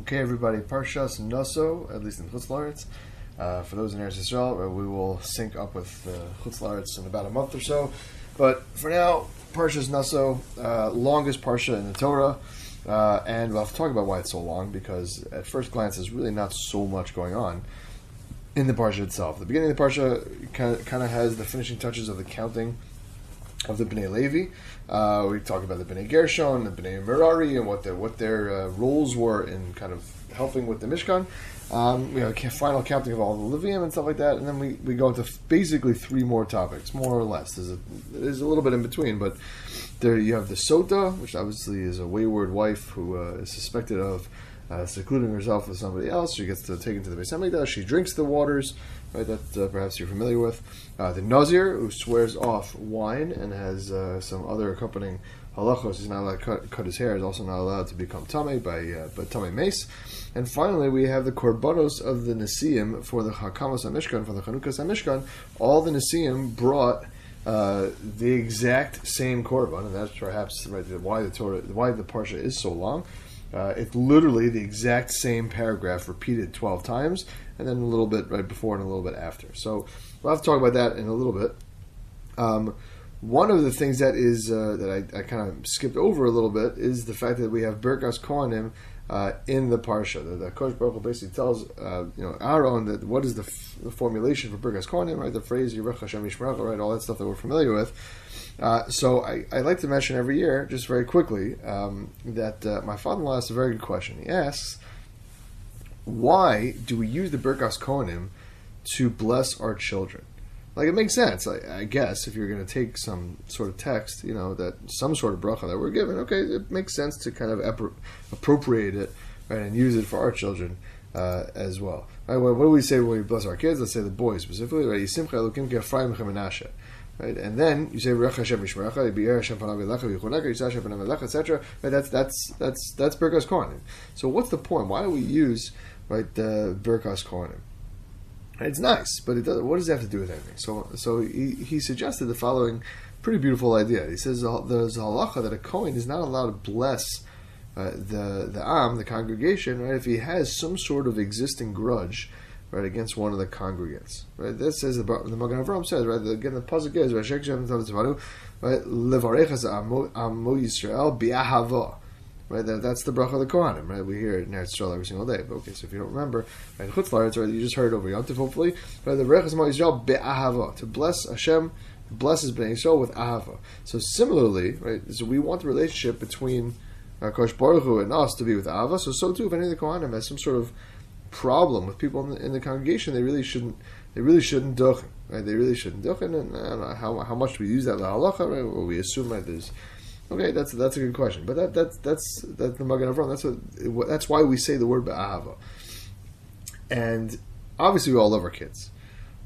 Okay, everybody, Parshas Nasso, at least in Chutz. Uh, for those in Eretz Yisrael, uh, we will sync up with uh, Chutz in about a month or so. But for now, Parshas Nasso, uh, longest Parsha in the Torah. Uh, and we'll have to talk about why it's so long, because at first glance, there's really not so much going on in the Parsha itself. The beginning of the Parsha kind of has the finishing touches of the counting of the Bnei Levi. Uh, we talk about the Bnei Gershon, and the Bnei Merari, and what their what their uh, roles were in kind of helping with the Mishkan. Um, you know, final counting of all the Leviim and stuff like that, and then we, we go into basically three more topics, more or less. There's a, there's a little bit in between, but there you have the Sota, which obviously is a wayward wife who uh, is suspected of uh, secluding herself with somebody else. She gets to take into the Beis Hamikdash. She drinks the waters, right? That uh, perhaps you're familiar with. Uh, the Nazir, who swears off wine and has uh, some other accompanying halachos. He's not allowed to cut, cut his hair. He's also not allowed to become tame by uh, by tame meis. And finally, we have the korbanos of the Nesiim for the Hakamos Mishkan, for the Chanukas Mishkan. All the Nesiim brought. Uh, the exact same korban, and that's perhaps right, why the Torah, why the parsha is so long. Uh, it's literally the exact same paragraph repeated 12 times, and then a little bit right before and a little bit after. So we'll have to talk about that in a little bit. Um, one of the things that is uh, that I, I kind of skipped over a little bit is the fact that we have Birkas Kohanim uh, in the parsha. The, the Kosh Baruch basically tells uh, you know Aaron that what is the, f- the formulation for Birkas Kohanim, right? The phrase Yerech Hashem right? All that stuff that we're familiar with. Uh, so I, I, like to mention every year, just very quickly, um, that uh, my father-in-law asked a very good question. He asks, "Why do we use the Birkas Kohanim to bless our children?" Like it makes sense, I, I guess, if you're going to take some sort of text, you know, that some sort of bracha that we're given. Okay, it makes sense to kind of appro- appropriate it right, and use it for our children uh, as well. Right, what, what, do we say when we bless our kids? Let's say the boys specifically, right? Right, and then you say Rech Hashem Mishmerecha, Yibir Hashem Panav Elecha, Yichoneka, Yisrael Hashem Panav Elecha, etc. Right, that's that's that's that's Birkas Kohanim. So what's the point? Why do we use right the Birkas Kohanim? It's nice, but it does, what does it have to do with anything? So so he, he suggested the following pretty beautiful idea. He says there's a halacha that a Kohen is not allowed to bless uh, the the Am, the congregation, right, if he has some sort of existing grudge right, against one of the congregants. Right, that says the, the Magen Avraham says right. Again, the pasuk is right. Right, levarechas amo Yisrael bi'ahava. Right, that, that's the bracha of the Kohanim. Right, we hear it in Eretz every single day. But okay, so if you don't remember, right, Chutz right, you just heard over Yom hopefully. Right, the rechas amo Yisrael bi'ahava to bless Hashem, blesses Bnei Yisrael with ahava. So similarly, right, so we want the relationship between uh, Kosh Baruch Hu and us to be with ahava. So so too, if any of the Kohanim has some sort of problem with people in the, in the congregation, they really shouldn't. They really shouldn't duchen, right? They really shouldn't duchen, and know how, how much we use that halacha, right? Or we assume that there's okay. That's that's a good question, but that that's that's that's the Magen Avraham. That's what that's why we say the word ba'ahava, and obviously we all love our kids,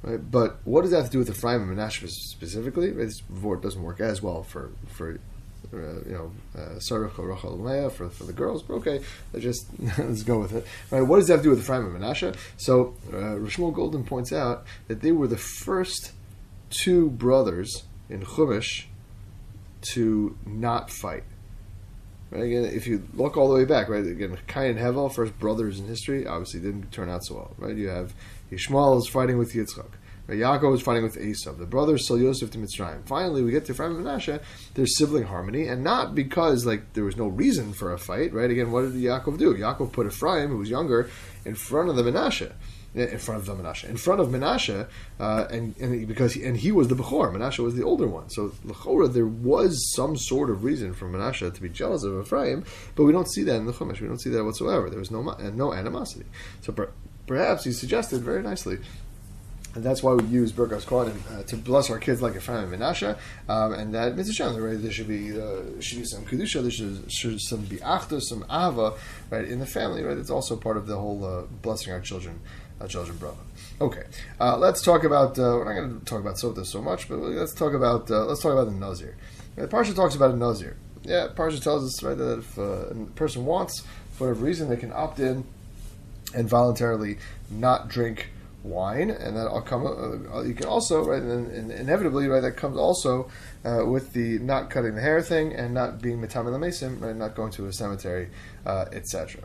right? But what does that have to do with the Ephraim and Menashe specifically? Right? This doesn't work as well for for you know, Sarach or Rachel Leah for, for the girls, but okay, let's just let's go with it. Right? What does that have to do with Ephraim and Menashe? So, uh, Golden points out that they were the first two brothers in Chumash to not fight. Right? Again, if you look all the way back, right? Again, Cain and Hevel, first brothers in history, obviously didn't turn out so well. Right? You have Yishmael is fighting with Yitzchak. Yaakov is fighting with Esav. The brothers sell Yosef to Mitzrayim. Finally, we get to Ephraim and Menashe. There's sibling harmony, and not because like there was no reason for a fight, right? Again, what did Yaakov do? Yaakov put Ephraim, who was younger, in front of the Menashe. In front of the Menashe, in front of Menashe, uh, and, and because he, and he was the Bechor, Menashe was the older one. So Lechora, there was some sort of reason for Menashe to be jealous of Ephraim, but we don't see that in the Chumash. We don't see that whatsoever. There was no no animosity. So per, perhaps he suggested very nicely and that's why we use Birkas Kohanim uh, to bless our kids like Ephraim and Menashe. Um, and that Mitzvah right? There should be uh, should be some kedusha, there should, should some be achta, some ava, right, in the family, right? It's also part of the whole uh, blessing our children, our children brother. Okay, uh, let's talk about. Uh, we're not going to talk about Sota so much, but let's talk about uh, let's talk about the Nazir. The Parsha talks about a Nazir. Yeah, Parsha tells us right that if a person wants, for whatever reason, they can opt in and voluntarily not drink wine, and that will come. Uh, you can also right, and, and, inevitably, right, that comes also uh, with the not cutting the hair thing and not being mitamil mason, right, not going to a cemetery, uh, etc.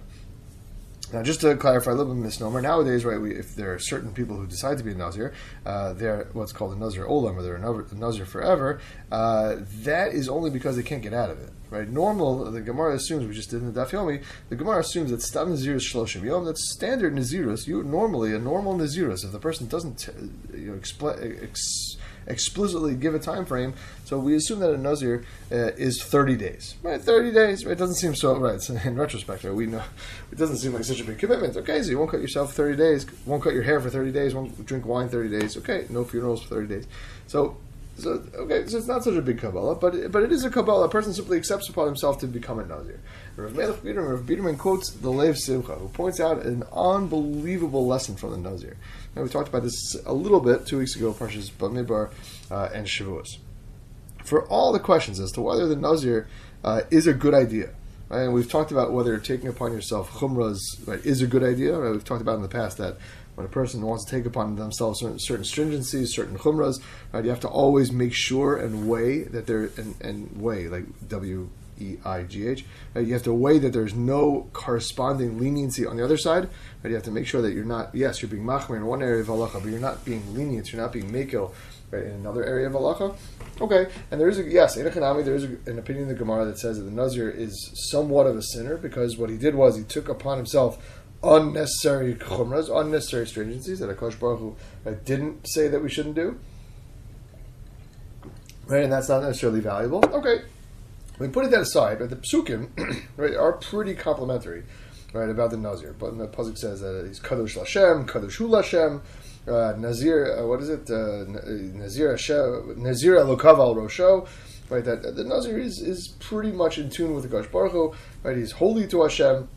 Now, just to clarify a little bit misnomer, nowadays, right, we, if there are certain people who decide to be a Nazir, uh, they're what's called a Nazir Olam, or they're a Nazir forever, uh, that is only because they can't get out of it. Right? Normal, the Gemara assumes, we just did in the Daf Yomi, the Gemara assumes that Stam Nazir is Shloshim Yom, that's standard Nazirus. You, normally, a normal Nazirus, if the person doesn't you know, expl- ex- explicitly give a time frame. So we assume that a nazir uh, is 30 days, right? 30 days. Right? It doesn't seem so right. In retrospect, right, we know it doesn't seem like such a big commitment. Okay, so you won't cut yourself 30 days, won't cut your hair for 30 days, won't drink wine 30 days. Okay, no funerals for 30 days. So so okay, so it's not such a big kabbalah, but but it is a kabbalah. A person simply accepts upon himself to become a nazir. Rav Melech Biderman, Rav Biderman quotes the Lev Simcha, who points out an unbelievable lesson from the nazir. Now we talked about this a little bit two weeks ago, Parshas Bamidbar uh, and Shavuos. For all the questions as to whether the nazir uh, is a good idea? And we've talked about whether taking upon yourself chumras right, is a good idea. Right? We've talked about in the past that when a person wants to take upon themselves certain, certain stringencies, certain chumras, right, you have to always make sure and weigh that they're and, and weigh like W E I G H. Right, you have to weigh that there's no corresponding leniency on the other side. Right, you have to make sure that you're not. Yes, you're being machmir in one area of halacha, but you're not being lenient. You're not being mekel right, in another area of halacha. Okay, and there is a yes in a Economy there is a, an opinion in the Gemara that says that the Nazir is somewhat of a sinner because what he did was he took upon himself unnecessary chumras, unnecessary stringencies that Akash Baruch Hu right, didn't say that we shouldn't do. Right, and that's not necessarily valuable. Okay, we put that aside, but the psukim right, are pretty complimentary, right, about the Nazir. But the pasuk says that he's kadosh Lashem, kadosh Hu Lashem, uh, Nazir. Uh, what is it? Uh, Nazir Hashem, Nazir Elokav Rosho. Right, that the Nazir is, is pretty much in tune with the Gosh Baruch Hu, Right, he's holy to Hashem,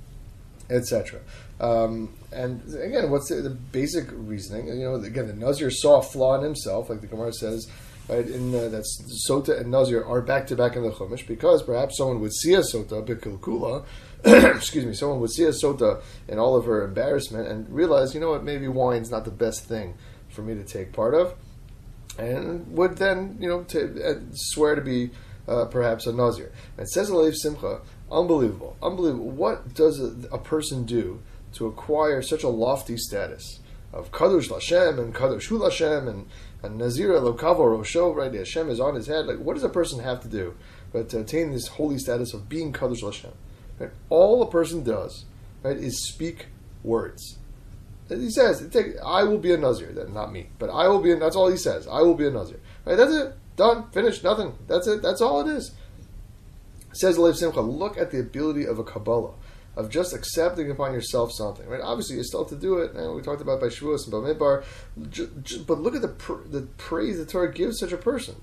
etc. Um, and again, what's the, the, basic reasoning? You know, again, the Nazir saw a flaw in himself, like the Gemara says, right? In uh, that's Sota and Nazir are back to back in the Chumash because perhaps someone would see a Sota bikilkula, excuse me, someone would see a Sota in all of her embarrassment and realize, you know what, maybe wine's not the best thing for me to take part of, and would then, you know, to, uh, swear to be uh, perhaps a Nazir. And it says in Simcha, unbelievable, unbelievable. What does a, a person do? to acquire such a lofty status of Kadosh Lashem and Kadosh Hu and, and Nazir Elokavo Rosho, right? Hashem is on his head. Like, what does a person have to do but to attain this holy status of being Kadosh Lashem? Right? All a person does, right, is speak words. And he says, "I will be a Nazir." That not me, but I will be. A, that's all he says. I will be a Nazir. Right? That's it. Done. Finished. Nothing. That's it. That's all it is. Says Lev Simcha. Look at the ability of a Kabbalah of just accepting upon yourself something. Right? Obviously, you still have to do it. And we talked about by Shavuos and Bamidbar. But look at the the praise the Torah gives such a person.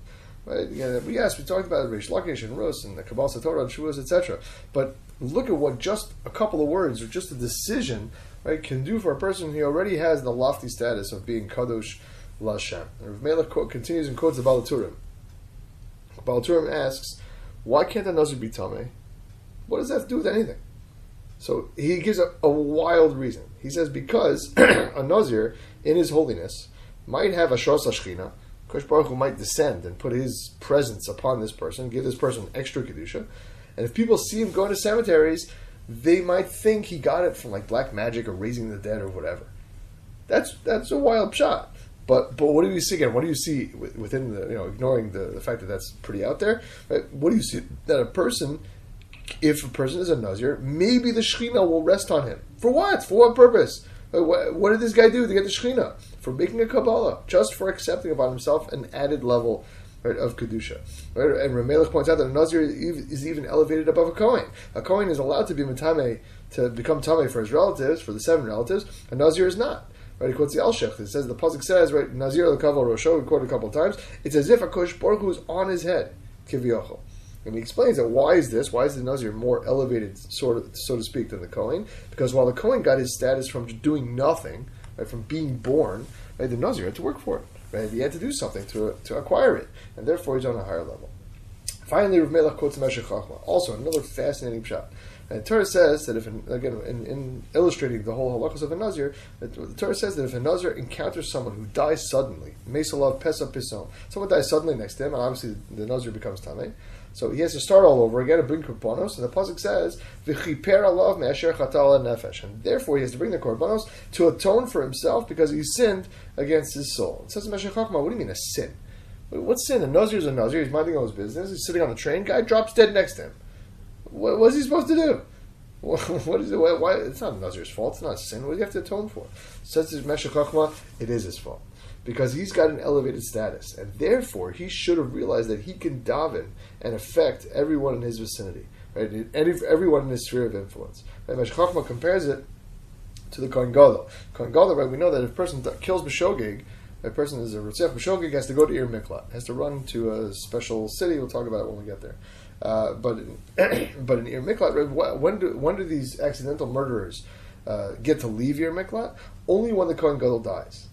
Right? Again, yes, we talked about Rish Lakish and Rus and the Kabbalah Torah and Shavuos, etc. But look at what just a couple of words or just a decision right, can do for a person who already has the lofty status of being Kadosh Lashem. And Rav Melech continues and quotes the Baal HaTurim. Balaturim asks, why can't a Nazir be Tameh? What does that to do with anything? So he gives a, a wild reason. He says because a Nazir in his holiness might have a Ashchina, Kosh Baruch Hu might descend and put his presence upon this person, give this person extra Kedusha. And if people see him going to cemeteries, they might think he got it from like black magic or raising the dead or whatever. That's that's a wild shot. But but what do you see again? What do you see within the you know ignoring the, the fact that that's pretty out there? Right? What do you see that a person if a person is a Nazir, maybe the Shechina will rest on him. For what? For what purpose? What, what did this guy do to get the Shechina? For making a Kabbalah, just for accepting upon himself an added level right, of Kedusha. Right? And Rav Melech points out that a Nazir is even elevated above a Kohen. A Kohen is allowed to be Matame, to become Tame for his relatives, for the seven relatives. A Nazir is not. Right, he quotes the Alshech. It says the pasuk says right Nazir the Kaval Rosho. We quoted a couple of times. It's as if a Kosh Baruch is on his head. Kivyochel. And he explains that why is this? Why is the Nazir more elevated, sort of, so to speak, than the Kohen? Because while the Kohen got his status from doing nothing, right, from being born, right, the Nazir had to work for it. Right? He had to do something to, to acquire it, and therefore he's on a higher level. Finally, Rav Melech quotes Meshech Chachma. Also, another fascinating shot. And the Torah says that if, again, in, in, illustrating the whole halachas of a Nazir, the Torah says that if a Nazir encounters someone who dies suddenly, Mesalav Pesa Pison, someone dies suddenly next to him, and obviously the Nazir becomes Tameh, So he has to start all over again to bring korbanos. And the pasuk says, "V'chiper alav me'asher chatal nefesh," and therefore he has to bring the korbanos to atone for himself because he sinned against his soul. It says Meshech What do you mean a sin? What's sin? A nazir is a nazir. He's minding all his business. He's sitting on a train. Guy drops dead next to him. What, what's he supposed to do? what is it? Why, It's not Nazir's fault. It's not sin. What do you have to atone for? Says Meshech it is his fault because he's got an elevated status, and therefore he should have realized that he can daven and affect everyone in his vicinity, right? Everyone in his sphere of influence. Right? Meshech compares it to the Kohen Gadol. Kohen Gadol, right? We know that if a person kills B'shogeg, a person is a Ritzach B'shogeg has to go to Ir Miklat, has to run to a special city. We'll talk about it when we get there. Uh, but but in Ir Miklat, when do when do these accidental murderers uh, get to leave Ir Miklat? Only when the Kohen Gadol dies.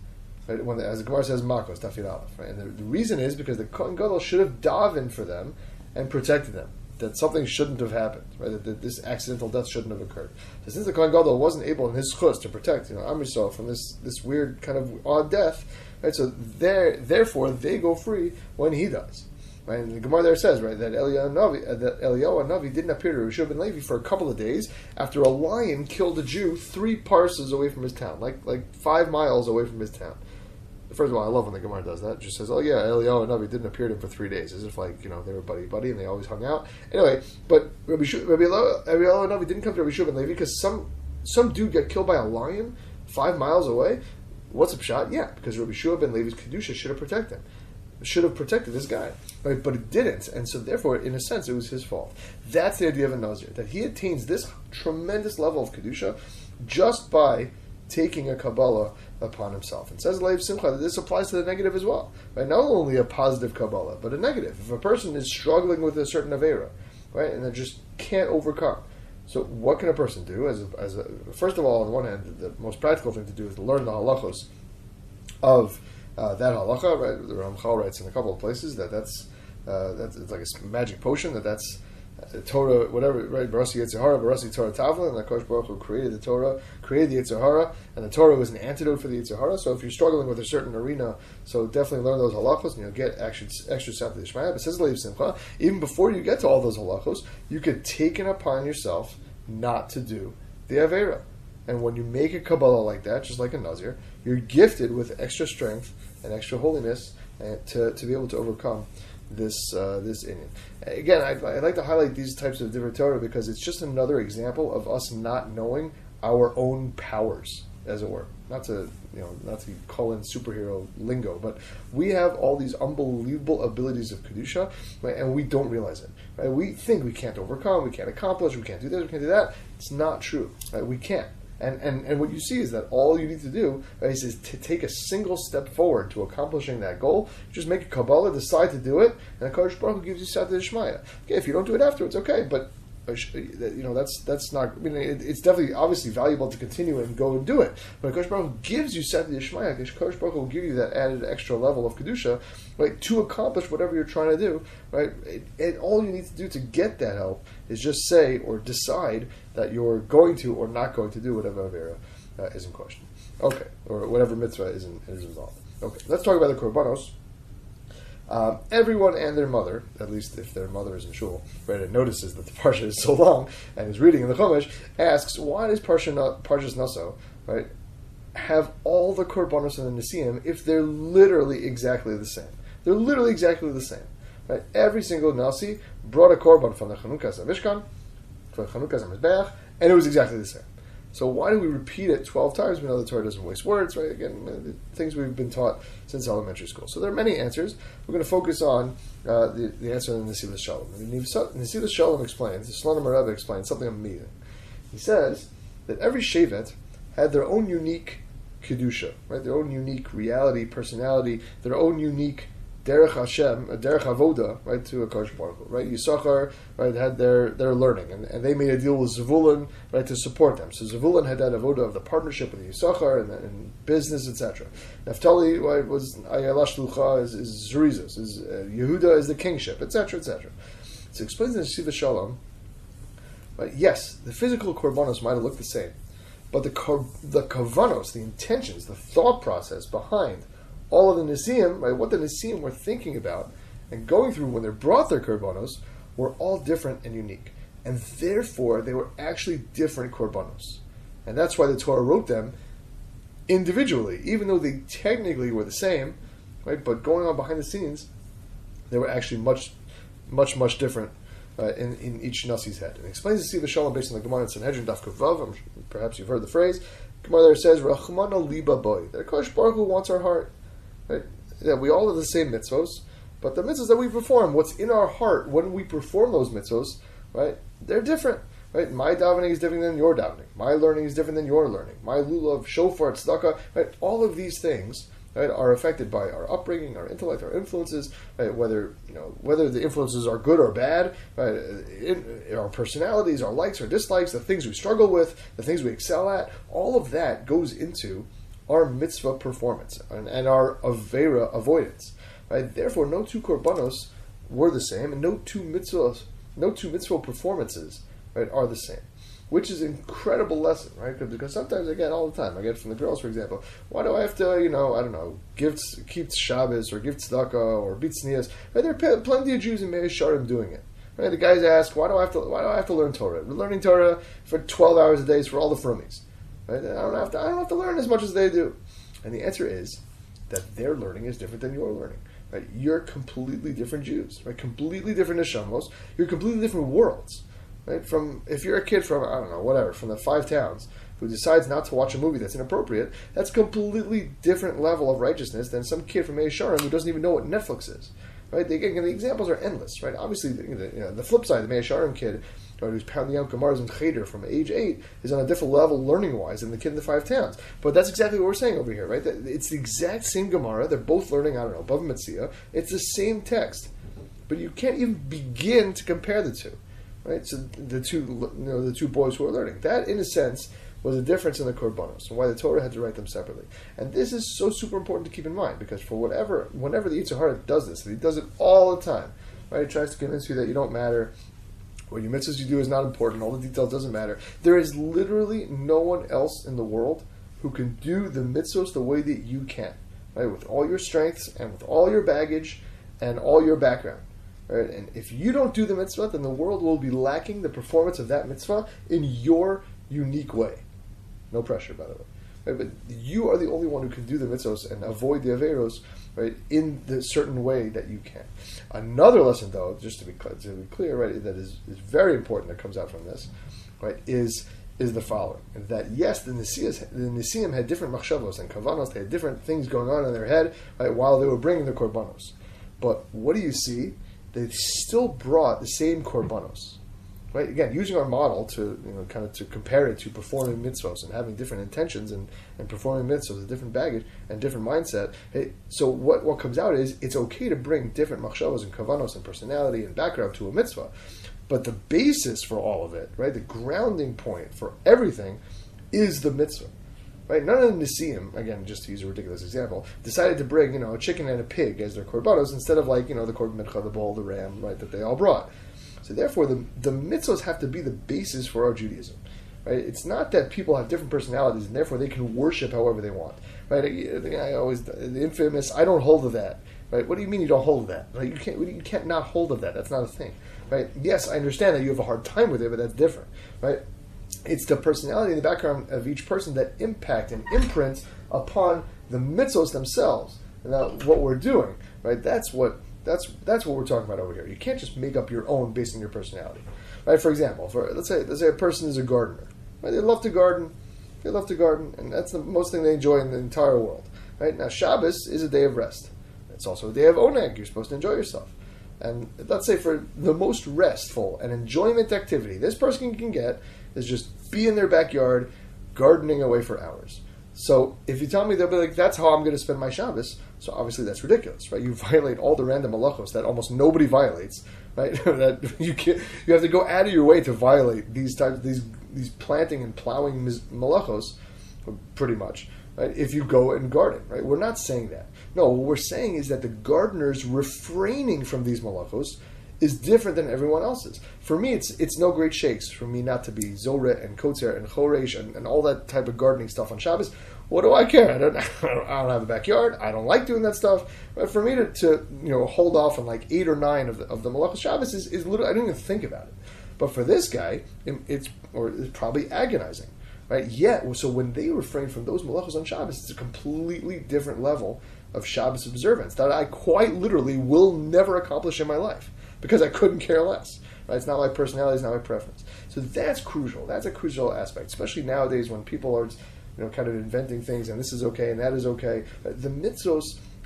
Right? When the, as the Gemara says, Makos Tafid Aleph. Right? And the, the, reason is because the Kohen Gadol should have davened for them and protected them. That something shouldn't have happened, right? That, that this accidental death shouldn't have occurred. So since the Kohen Gadol wasn't able in his chus to protect, you know, Am from this this weird kind of odd death, right? So there, therefore, they go free when he dies. Right? And the Gemara there says, right, that Eliyahu Navi, uh, that Eliyahu Navi didn't appear to Rishub ben Levi for a couple of days after a lion killed a Jew three parses away from his town, like like five miles away from his town. First of all, I love when the Gemara does that. It just says, "Oh yeah, Eliyahu and Navi didn't appear to him for three days," as if like you know they were buddy buddy and they always hung out. Anyway, but Rabbi, Sh- Rabbi Eliyahu Navi didn't come to Rabbi Shub ben Levi because some some dude got killed by a lion five miles away. What's a shot? Yeah, because Rabbi Shua ben Levi's kedusha should have protected him should have protected this guy, right? But it didn't, and so therefore, in a sense, it was his fault. That's the idea of a nazir that he attains this tremendous level of kedusha just by taking a kabbalah upon himself. And says Lev Simcha that this applies to the negative as well, right? Not only a positive kabbalah, but a negative. If a person is struggling with a certain avera, right, and they just can't overcome. So, what can a person do? As a, as a, first of all, on the one hand, the most practical thing to do is to learn the halachos of uh, that halacha, right? The Ramchal writes in a couple of places that that's uh, that's it's like a magic potion that that's Torah, whatever, right? Barasi Yetzer Hara, Barasi Torah Tavla, and the Kosh Baruch Hu created the Torah, created the Yetzer Hara, and the Torah was an antidote for the Yetzer Hara. So if you're struggling with a certain arena, so definitely learn those halachos, and you'll get extra extra Sat Shmaya. But says Simcha, even before you get to all those halachos, you could take it upon yourself not to do the Avera. And when you make a Kabbalah like that, just like a Nazir, you're gifted with extra strength and extra holiness to, to be able to overcome this uh, this. Again, I, I like to highlight these types of Divrei Torah because it's just another example of us not knowing our own powers, as it were. Not to you know, not to call in superhero lingo, but we have all these unbelievable abilities of kedusha, right, and we don't realize it. Right? We think we can't overcome, we can't accomplish, we can't do this, we can't do that. It's not true. Right? We can't. And, and, and what you see is that all you need to do is, to take a single step forward to accomplishing that goal. Just make a Kabbalah, decide to do it, and the Kodesh Baruch Hu gives you Sata Shmaya. Okay, if you don't do it afterwards, okay, but you know that's that's not. I mean, it, it's definitely obviously valuable to continue and go and do it. But Kodesh Baruch gives you Sata Yishmaya. Kodesh Baruch will give you that added extra level of kedusha, right, to accomplish whatever you're trying to do, right. And all you need to do to get that help is just say or decide that you're going to or not going to do whatever avera uh, is in question. Okay, or whatever mitzvah is, in, is involved. Okay, let's talk about the korbanos. Um, everyone and their mother, at least if their mother is in shul, right, and notices that the parsha is so long and is reading in the Chumash, asks, why does parsha not, Parshas Nasso, right, have all the korbanos and the Nesiim if they're literally exactly the same? They're literally exactly the same. Right? Every single Nasi brought a korban from the Chanukas Mishkan, from Chanukas Mizbeach, and it was exactly the same. So why do we repeat it 12 times? We know the Torah doesn't waste words, right? Again, things we've been taught since elementary school. So there are many answers. We're going to focus on uh, the, the answer in the Nesivos Shalom. Nesivos Shalom explains, the Slonim Rebbe explains something amazing. He says that every Shevet had their own unique Kedusha, right? Their own unique reality, personality, their own unique derech Hashem, derech avoda, right, to a Kodesh Baruch Hu, right? Yisachar, right, had their, their learning, and, and they made a deal with Zavulun, right, to support them. So Zavulun had that avoda of the partnership with Yisachar and, and business, etc. Naphtali, right, was Ayala Shelucha, is, is Zerizos, is uh, Yehuda is the kingship, etc., etc. So explains in Shiva Shalom, right, yes, the physical korbanos might have looked the same, but the, the kavanos, the intentions, the thought process behind all of the Nesiim, right, what the Nesiim were thinking about and going through when they brought their korbanos were all different and unique. And therefore, they were actually different korbanos. And that's why the Torah wrote them individually, even though they technically were the same, right? But going on behind the scenes, they were actually much, much, much different uh, in, in each Nasi's head. And explains the Siva Shalom based on the Gemara in Sanhedrin Daf Kuf Vav. Perhaps you've heard the phrase. Gemara there says, Rachmana liba ba'i. That Kosh Baruch wants our heart. Right? Yeah, we all have the same mitzvos, but the mitzvos that we perform, what's in our heart when we perform those mitzvos, right? They're different. Right? My davening is different than your davening. My learning is different than your learning. My lulav, shofar, tzedakah, right? All of these things right, are affected by our upbringing, our intellect, our influences. Right? Whether you know whether the influences are good or bad, right? In, in our personalities, our likes, our dislikes, the things we struggle with, the things we excel at. All of that goes into our mitzvah performance and, and our avera avoidance. Right? Therefore, no two korbanos were the same, and no two mitzvahs, no two mitzvah performances right, are the same. Which is an incredible lesson, right? Because sometimes I get all the time. I get from the girls, for example, why do I have to, you know, I don't know, give keep Shabbos or give tzedakah or beat sneas? Right? There are plenty of Jews in Meir doing it. Right? The guys ask, why do I have to? Why do I have to learn Torah? We're learning Torah for twelve hours a day for all the frummies. I don't have to. I don't have to learn as much as they do. And the answer is that their learning is different than your learning. Right? You're completely different Jews. Right? Completely different neshamos. You're completely different worlds. Right? From if you're a kid from I don't know whatever from the five towns who decides not to watch a movie that's inappropriate, that's a completely different level of righteousness than some kid from Sharon who doesn't even know what Netflix is. Right? Again, the examples are endless. Right? Obviously, the, you know, the flip side, the Sharon kid who's pounding out Gemara's and Cheder from age eight is on a different level learning wise than the kid in the five towns. But that's exactly what we're saying over here, right? It's the exact same Gemara. They're both learning, I don't know, Bava Metzia. It's the same text. But you can't even begin to compare the two right? So the two, you know, the two boys who are learning. That, in a sense, was a difference in the korbanos and why the Torah had to write them separately. And this is so super important to keep in mind because for whatever, whenever the Yetzer Hara does this, and he does it all the time, right? He tries to convince you that you don't matter. What your mitzvahs you do is not important. All the details doesn't matter. There is literally no one else in the world who can do the mitzvahs the way that you can, right? With all your strengths and with all your baggage and all your background. Right? And if you don't do the mitzvah, then the world will be lacking the performance of that mitzvah in your unique way. No pressure, by the way. Right? But you are the only one who can do the mitzvahs and avoid the averos right, in the certain way that you can. Another lesson, though, just to be, to be clear, right, that is, is very important that comes out from this, right, is is the following: that yes, the Nisias, the Nesiim had different machshavos and kavanos; they had different things going on in their head right, while they were bringing the korbanos. But what do you see? they still brought the same korbanos. Right? Again, using our model to you know kind of to compare it to performing mitzvahs and having different intentions and, and performing mitzvahs, a different baggage and different mindset. So what, what comes out is it's okay to bring different machshavos and kavanos and personality and background to a mitzvah, but the basis for all of it, right, the grounding point for everything, is the mitzvah. Right? None of the Nesiim, again, just to use a ridiculous example, decided to bring, you know, a chicken and a pig as their korbanos instead of like, you know, the korban the bull, the ram, right, that they all brought. So therefore, the, the mitzvahs have to be the basis for our Judaism. Right? It's not that people have different personalities and therefore they can worship however they want. Right? I, I always the infamous I don't hold of that. Right? What do you mean you don't hold of that? Right? You can't you can't not hold of that. That's not a thing. Right? Yes, I understand that you have a hard time with it, but that's different. Right? it's the personality and the background of each person that impact and imprint upon the mitzvos themselves. And what we're doing, right? That's what that's that's what we're talking about over here. You can't just make up your own based on your personality, right? For example, for let's say let's say a person is a gardener, right? They love to garden, they love to garden, and that's the most thing they enjoy in the entire world, right? Now Shabbos is a day of rest. It's also a day of oneg. You're supposed to enjoy yourself. And let's say for the most restful and enjoyment activity this person can get is just be in their backyard gardening away for hours. So if you tell me they'll be like, that's how I'm going to spend my Shabbos, so obviously that's ridiculous, right? You violate all the random malachos that almost nobody violates, right? that you can you have to go out of your way to violate these types these these planting and plowing malachos, pretty much, right? If you go and garden, right? We're not saying that. No, what we're saying is that the gardeners refraining from these malachos is different than everyone else's. For me, it's it's no great shakes for me not to be Zoret and Kotzer and Choresh and, and all that type of gardening stuff on Shabbos. What do I care? I don't, I don't have a backyard. I don't like doing that stuff. But for me to, to you know hold off on like eight or nine of the, of the Malachas Shabbos is, is literally I don't even think about it. But for this guy, it, it's or it's probably agonizing, right? Yet, so when they refrain from those malachos on Shabbos, it's a completely different level of Shabbos observance that I quite literally will never accomplish in my life because I couldn't care less. Right? It's not my personality, it's not my preference. So that's crucial. That's a crucial aspect, especially nowadays when people are, you know, kind of inventing things and this is okay and that is okay. Uh, the mitzvos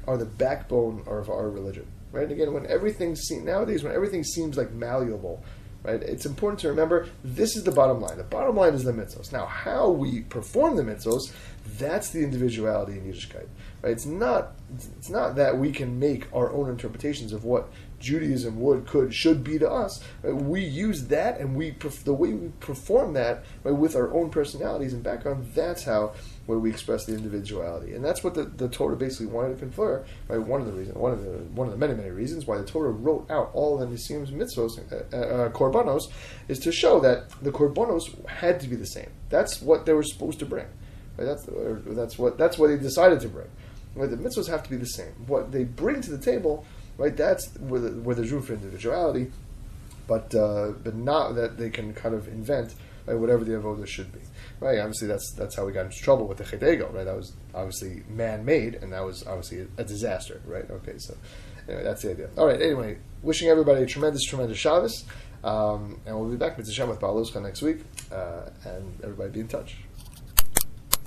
are the backbone of our religion. Right? And again, when everything seems nowadays, when everything seems like malleable, Right? It's important to remember this is the bottom line. The bottom line is the mitzvos. Now, how we perform the mitzvos, that's the individuality in Yiddishkeit. Right? It's not it's not that we can make our own interpretations of what Judaism would, could, should be to us. Right? We use that, and we the way we perform that right, with our own personalities and background. That's how where we express the individuality, and that's what the, the Torah basically wanted to confer. Right, one of the reasons, one of the one of the many many reasons why the Torah wrote out all the Nesiim's mitzvos, uh, uh, korbanos, is to show that the korbanos had to be the same. That's what they were supposed to bring. Right, that's that's what that's what they decided to bring. Right, the mitzvos have to be the same. What they bring to the table right? That's where, the, where there's room for individuality, but uh, but not that they can kind of invent right, whatever the avoda should be, right? Obviously, that's that's how we got into trouble with the chet right? That was obviously man-made, and that was obviously a, disaster, right? Okay, so anyway, that's the idea. All right, anyway, wishing everybody a tremendous, tremendous Shabbos, um, and we'll be back with with Baal next week, uh, and everybody be in touch.